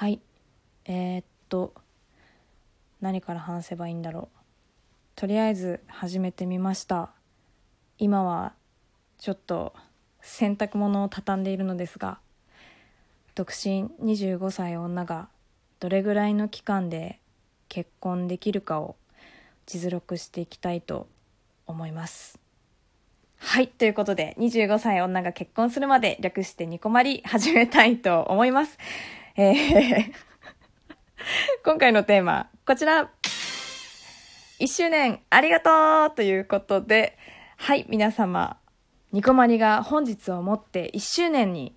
はい。えー、っと何から話せばいいんだろう。とりあえず始めてみました。今はちょっと洗濯物を畳んでいるのですが独身25歳女がどれぐらいの期間で結婚できるかを実録していきたいと思います。はい。ということで25歳女が結婚するまで略してニコマリ始めたいと思います。えー今回のテーマこちら1周年ありがとうということではい皆様ニコマリが本日をもって1周年に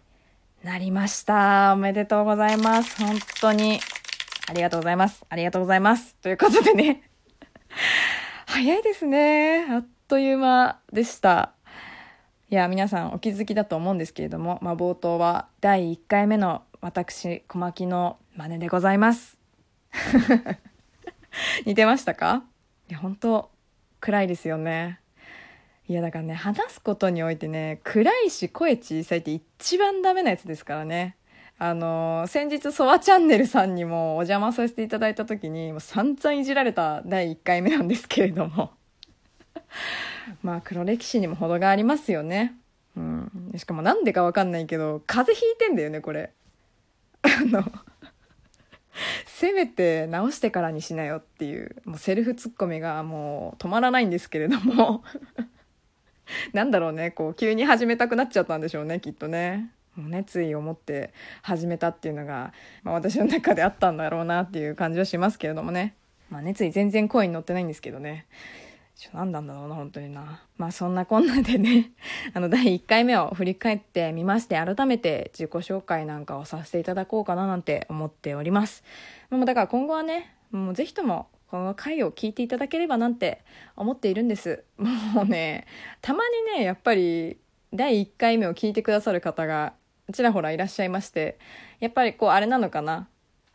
なりました。おめでとうございます。本当に。ありがとうございます。ありがとうございます。ということでね。早いですね。あっという間でした。いや、皆さんお気づきだと思うんですけれども、まあ、冒頭は第1回目の私、小牧の真似でございます。似てましたか？いや、本当暗いですよね。いやだからね話すことにおいてね暗いし声小さいって一番ダメなやつですからね。あの先日ソワチャンネルさんにもお邪魔させていただいた時にもう散々いじられた第1回目なんですけれども。まあ黒歴史にも程がありますよね。うん。しかもなんでかわかんないけど風邪ひいてんだよねこれ。あのせめて直してからにしなよっていうもうセルフツッコミがもう止まらないんですけれども。なんだろうねこう急に始めたくなっちゃったんでしょうねきっとね。もう熱意を持って始めたっていうのが、まあ、私の中であったんだろうなっていう感じはしますけれどもね、まあ、熱意全然声に乗ってないんですけどね。何なんだろうな本当になまあそんなこんなでね あの第1回目を振り返ってみまして改めて自己紹介なんかをさせていただこうかななんて思っております、まあ、だから今後はねもうぜひともこの回を聞いていただければなんて思っているんです。もうね、たまにね、やっぱり第1回目を聞いてくださる方がちらほらいらっしゃいまして、やっぱりこうあれなのかな。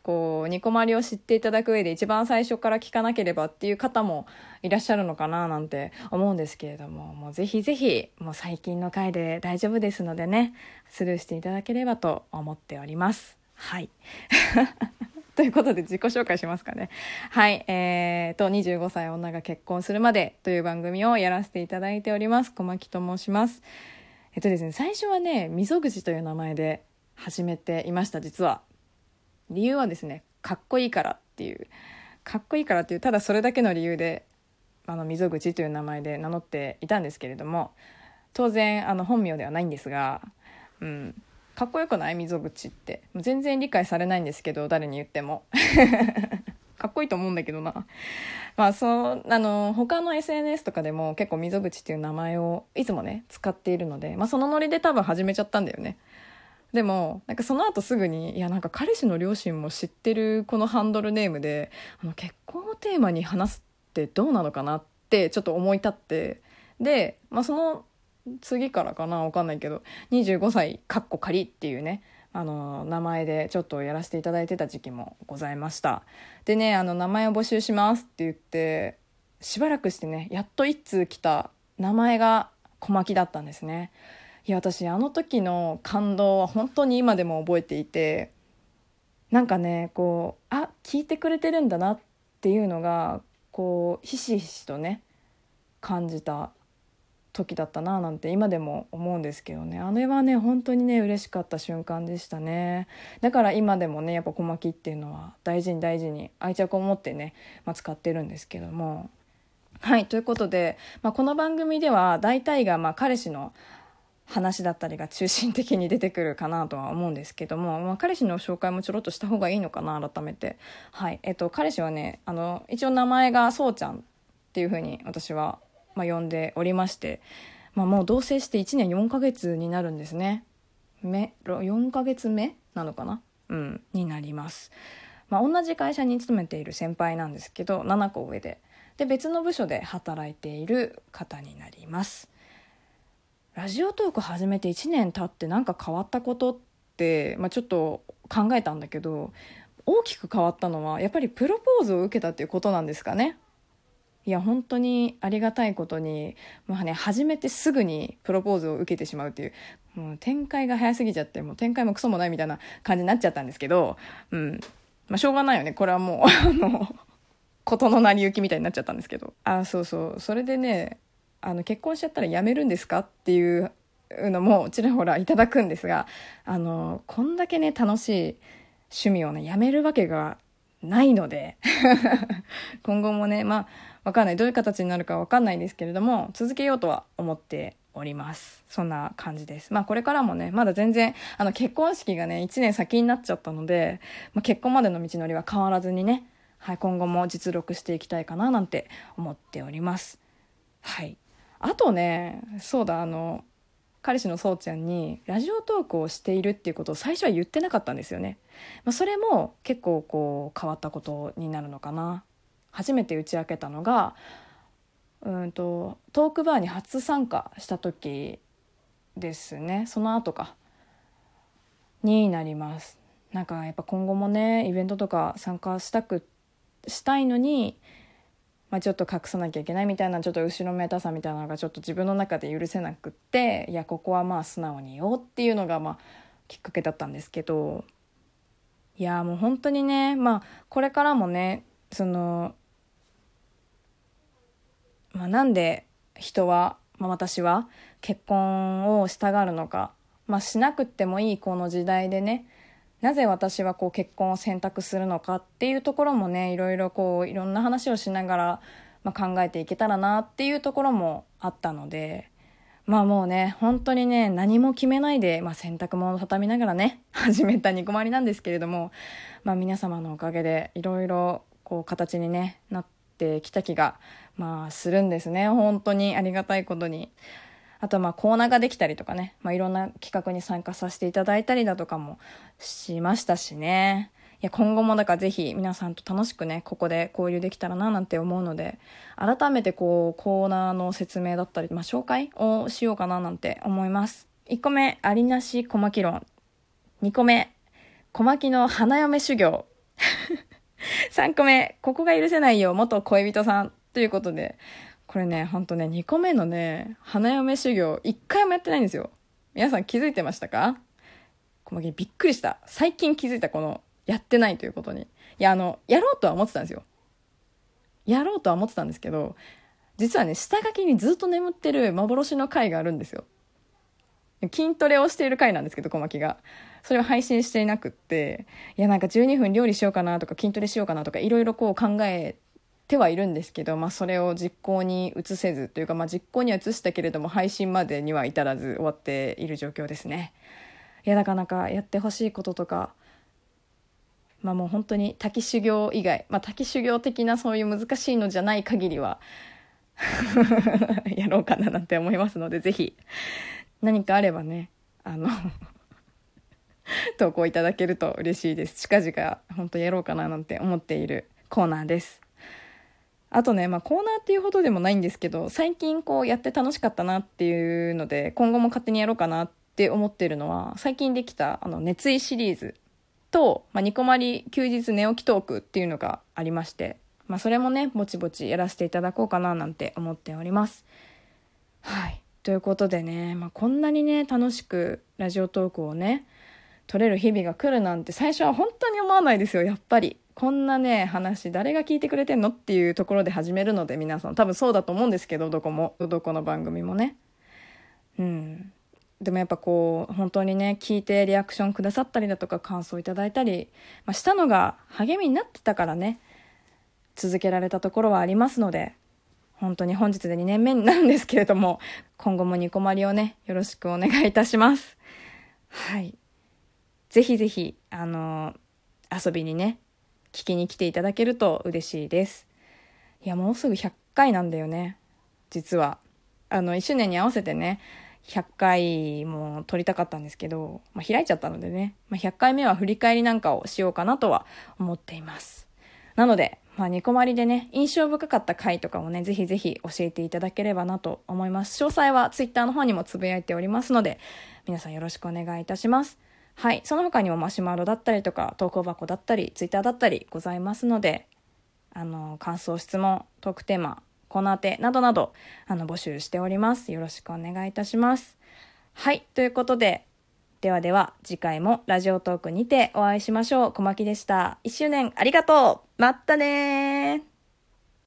こう、ニコマリを知っていただく上で一番最初から聞かなければっていう方もいらっしゃるのかななんて思うんですけれども、もうぜひぜひ、もう最近の回で大丈夫ですのでね、スルーしていただければと思っております。はい。ということで自己紹介しますかね。はい。えー、と、25歳女が結婚するまでという番組をやらせていただいております。小牧と申します。えっとですね、最初はね、溝口という名前で始めていました、実は。理由はですね、かっこいいからっていう、かっこいいからっていう、ただそれだけの理由で、あの、溝口という名前で名乗っていたんですけれども、当然、あの、本名ではないんですが、うん、かっこよくない？溝口って。全然理解されないんですけど誰に言っても。かっこいいと思うんだけどな。まあそうあの他の SNS とかでも結構溝口っていう名前をいつもね使っているので、まあ、そのノリで多分始めちゃったんだよね。でもなんかその後すぐにいやなんか彼氏の両親も知ってるこのハンドルネームであの結婚をテーマに話すってどうなのかなってちょっと思い立ってで、まあ、その次からかなわかんないけど25歳かっこ仮っていうねあの名前でちょっとやらせていただいてた時期もございました。でねあの名前を募集しますって言ってしばらくしてねやっと一通来た名前が小牧だったんですね。いや私あの時の感動は本当に今でも覚えていてなんかねこうあ聞いてくれてるんだなっていうのがこうひしひしとね感じた時だったななんて今でも思うんですけどね。あれはね本当にね嬉しかった瞬間でしたね。だから今でもねやっぱ小牧っていうのは大事に大事に愛着を持ってね、まあ、使ってるんですけども。はいということで、まあ、この番組では大体がまあ彼氏の話だったりが中心的に出てくるかなとは思うんですけども、まあ、彼氏の紹介もちょろっとした方がいいのかな改めて。はい。えっと彼氏はねあの一応名前がそうちゃんっていうふうに私はまあ、呼んでおりまして、まあ、もう同棲して1年4ヶ月になるんですね。目4ヶ月目なのかな？うんになります、まあ、同じ会社に勤めている先輩なんですけど7個上で。で別の部署で働いている方になります。ラジオトーク始めて1年経って何か変わったことって、まあ、ちょっと考えたんだけど大きく変わったのはやっぱりプロポーズを受けたっていうことなんですかね。いや本当にありがたいことに、まあね、初めてすぐにプロポーズを受けてしまうっていうもう展開が早すぎちゃってもう展開もクソもないみたいな感じになっちゃったんですけどうん。まあしょうがないよね。これはもうあの事の成り行きみたいになっちゃったんですけど。あそうそう。それでねあの結婚しちゃったら辞めるんですかっていうのもちらほらいただくんですがあのこんだけね楽しい趣味をねやめるわけがないので 今後もねまあわかんない。どういう形になるかわかんないんですけれども続けようとは思っております。そんな感じです。まあこれからもねまだ全然あの結婚式がね1年先になっちゃったので、まあ、結婚までの道のりは変わらずにね、はい、今後も実録していきたいかななんて思っております。はい。あとねそうだあの彼氏のそうちゃんにラジオトークをしているっていうことを最初は言ってなかったんですよね、まあ、それも結構こう変わったことになるのかな。初めて打ち明けたのがうんとトークバーに初参加した時ですね。その後か。になります。なんかやっぱ今後もねイベントとか参加したくしたいのにまあ、ちょっと隠さなきゃいけないみたいなちょっと後ろめたさみたいなのがちょっと自分の中で許せなくっていやここはまあ素直に言おうっていうのがまあきっかけだったんですけどいやもう本当にねまあこれからもねその、まあ、なんで人は、まあ、私は結婚をしたがるのか、まあ、しなくってもいいこの時代でねなぜ私はこう結婚を選択するのかっていうところもねいろいろこういろんな話をしながら、まあ、考えていけたらなっていうところもあったのでまあもうね本当にね何も決めないで、まあ、洗濯物を畳みながらね 始めた煮込まりなんですけれども、まあ、皆様のおかげでいろいろこう形に、ね、なってきた気が、まあ、するんですね本当にありがたいことに。あとまあコーナーができたりとかね、まあ、いろんな企画に参加させていただいたりだとかもしましたしね。いや、今後もだからぜひ皆さんと楽しくね、ここで交流できたらななんて思うので、改めてこう、コーナーの説明だったり、まあ、紹介をしようかななんて思います。1個目、ありなし小牧論。2個目、小牧の花嫁修行。3個目、ここが許せないよ、元恋人さん。ということで、これね、ほんとね、2個目のね、花嫁修行、1回もやってないんですよ。皆さん気づいてましたか？小牧びっくりした。最近気づいたこの、やってないということに。いや、あの、やろうとは思ってたんですよ。やろうとは思ってたんですけど、実はね、下書きにずっと眠ってる幻の回があるんですよ。筋トレをしている回なんですけど、小牧が。それを配信していなくって、いや、なんか12分料理しようかなとか筋トレしようかなとか、いろいろこう考えてはいるんですけど、まあ、それを実行に移せずというか、まあ、実行には移したけれども配信までには至らず終わっている状況ですね。いやなかなかやってほしいこととかまあもう本当に滝修行以外、まあ、滝修行的なそういう難しいのじゃない限りは やろうかななんて思いますので是非何かあればねあの投稿いただけると嬉しいです近々本当やろうかななんて思っているコーナーですあとね、まあ、コーナーっていうほどでもないんですけど最近こうやって楽しかったなっていうので今後も勝手にやろうかなって思ってるのは最近できたあの熱意シリーズと、まあ、ニコマリ休日寝起きトークっていうのがありまして、まあ、それもねぼちぼちやらせていただこうかななんて思っております。はいということでね、まあ、こんなにね楽しくラジオトークをね撮れる日々が来るなんて最初は本当に思わないですよやっぱり。こんなね話誰が聞いてくれてんのっていうところで始めるので皆さん。多分そうだと思うんですけどどこも。どこの番組もね。うん。でもやっぱこう本当にね聞いてリアクションくださったりだとか感想いただいたり、まあ、したのが励みになってたからね続けられたところはありますので本当に本日で2年目になるんですけれども今後もニコマリをねよろしくお願いいたします。はい。ぜひぜひあの遊びにね聞きに来ていただけると嬉しいです。いや、もうすぐ100回なんだよね。実は。あの、1周年に合わせてね、100回も撮りたかったんですけど、まあ、開いちゃったのでね、まあ、100回目は振り返りなんかをしようかなとは思っています。なので、まあ、ニコマリでね、印象深かった回とかもね、ぜひぜひ教えていただければなと思います。詳細は Twitter の方にもつぶやいておりますので、皆さんよろしくお願いいたします。はい、その他にもマシュマロだったりとか投稿箱だったりツイッターだったりございますのであの感想質問トークテーマコーナー宛などなどあの募集しております。よろしくお願いいたします。はい、ということで、ではでは次回もラジオトークにてお会いしましょう。小牧でした。1周年ありがとう。まったね